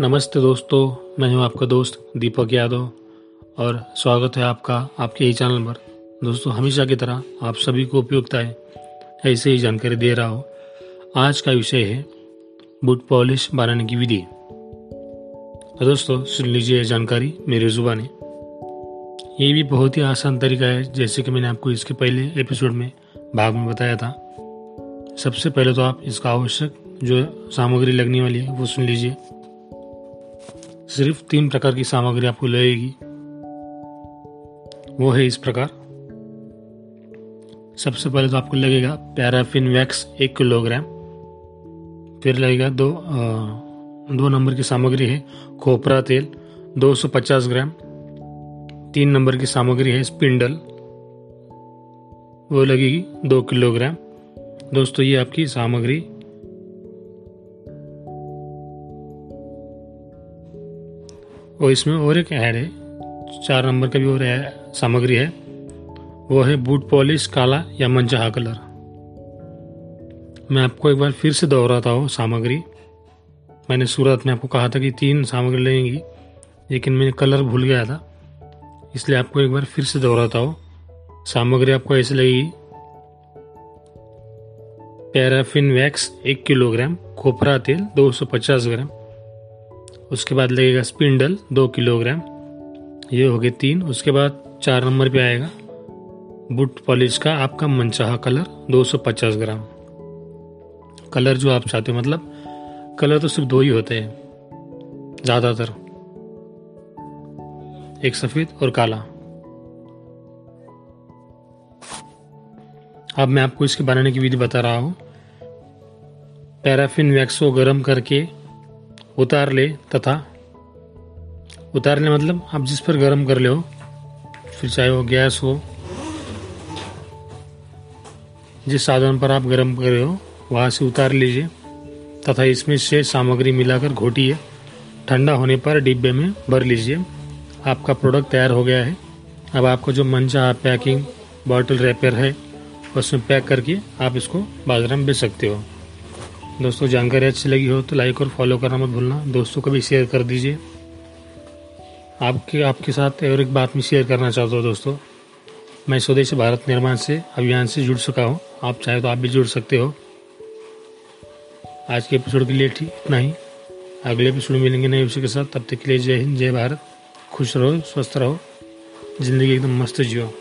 नमस्ते दोस्तों, मैं हूँ आपका दोस्त दीपक यादव और स्वागत है आपका आपके ही चैनल पर। दोस्तों, हमेशा की तरह आप सभी को उपयुक्त है ऐसे ही जानकारी दे रहा हूँ। आज का विषय है बूट पॉलिश बनाने की विधि। तो दोस्तों, सुन लीजिए जानकारी मेरी जुबानी ये भी बहुत ही आसान तरीका है, जैसे कि मैंने आपको इसके पहले एपिसोड में भाग में बताया था। सबसे पहले तो आप इसका आवश्यक जो सामग्री लगने वाली है, वो सुन लीजिए। सिर्फ़ तीन प्रकार की सामग्री आपको लगेगी। वो है इस प्रकार। सबसे पहले तो आपको लगेगा पैराफिन वैक्स एक किलोग्राम। फिर लगेगा दो आ, दो नंबर की सामग्री है खोपरा तेल 250 ग्राम। तीन नंबर की सामग्री है स्पिंडल। वो लगेगी दो किलोग्राम। दोस्तों ये आपकी सामग्री और इसमें और एक ऐड है, चार नंबर का भी और सामग्री है। वो है बूट पॉलिश काला या मंजहा कलर मैं आपको एक बार फिर से दोहराता हूँ सामग्री। मैंने सूरत में आपको कहा था कि तीन सामग्री लगेंगी, लेकिन मैंने कलर भूल गया था। इसलिए आपको एक बार फिर से दोहराता हूँ। सामग्री आपको ऐसे लगेगी। पैराफिन वैक्स एक किलोग्राम, खोपरा तेल 250 ग्राम उसके बाद लगेगा स्पिंडल, दो किलोग्राम। ये हो गए तीन। उसके बाद चार नंबर पे आएगा बुट पॉलिश का आपका मनचाहा कलर 250 ग्राम। कलर जो आप चाहते हो मतलब कलर तो सिर्फ़ दो ही होते हैं, ज़्यादातर। एक सफ़ेद और काला। अब मैं आपको इसके बनाने की विधि बता रहा हूँ। पैराफिन वैक्स को गर्म करके उतार ले तथा उतारने मतलब आप जिस पर गर्म कर ले हो, फिर चाहे वो गैस हो, जिस साधन पर आप गर्म कर रहे हो, वहाँ से उतार लीजिए तथा इसमें से सामग्री मिलाकर घोटिए, ठंडा होने पर डिब्बे में भर लीजिए। आपका प्रोडक्ट तैयार हो गया है। अब आपको जो मन चाह पैकिंग बॉटल रैपर है, उसमें पैक करके आप इसको बाज़ार में बेच सकते हो। दोस्तों, जानकारी अच्छी लगी हो तो लाइक और फॉलो करना मत भूलना। दोस्तों को भी शेयर कर दीजिए। आपके आपके साथ और एक बात मैं शेयर करना चाहता हूँ दोस्तों। मैं स्वदेश भारत निर्माण से, अभियान से जुड़ चुका हूँ। आप चाहे तो आप भी जुड़ सकते हो। आज के एपिसोड के लिए ठीक इतना ही। अगले एपिसोड मिलेंगे नए विषय के साथ। तब तक के लिए जय हिंद, जय भारत। खुश रहो, स्वस्थ रहो। ज़िंदगी एकदम मस्त जियो।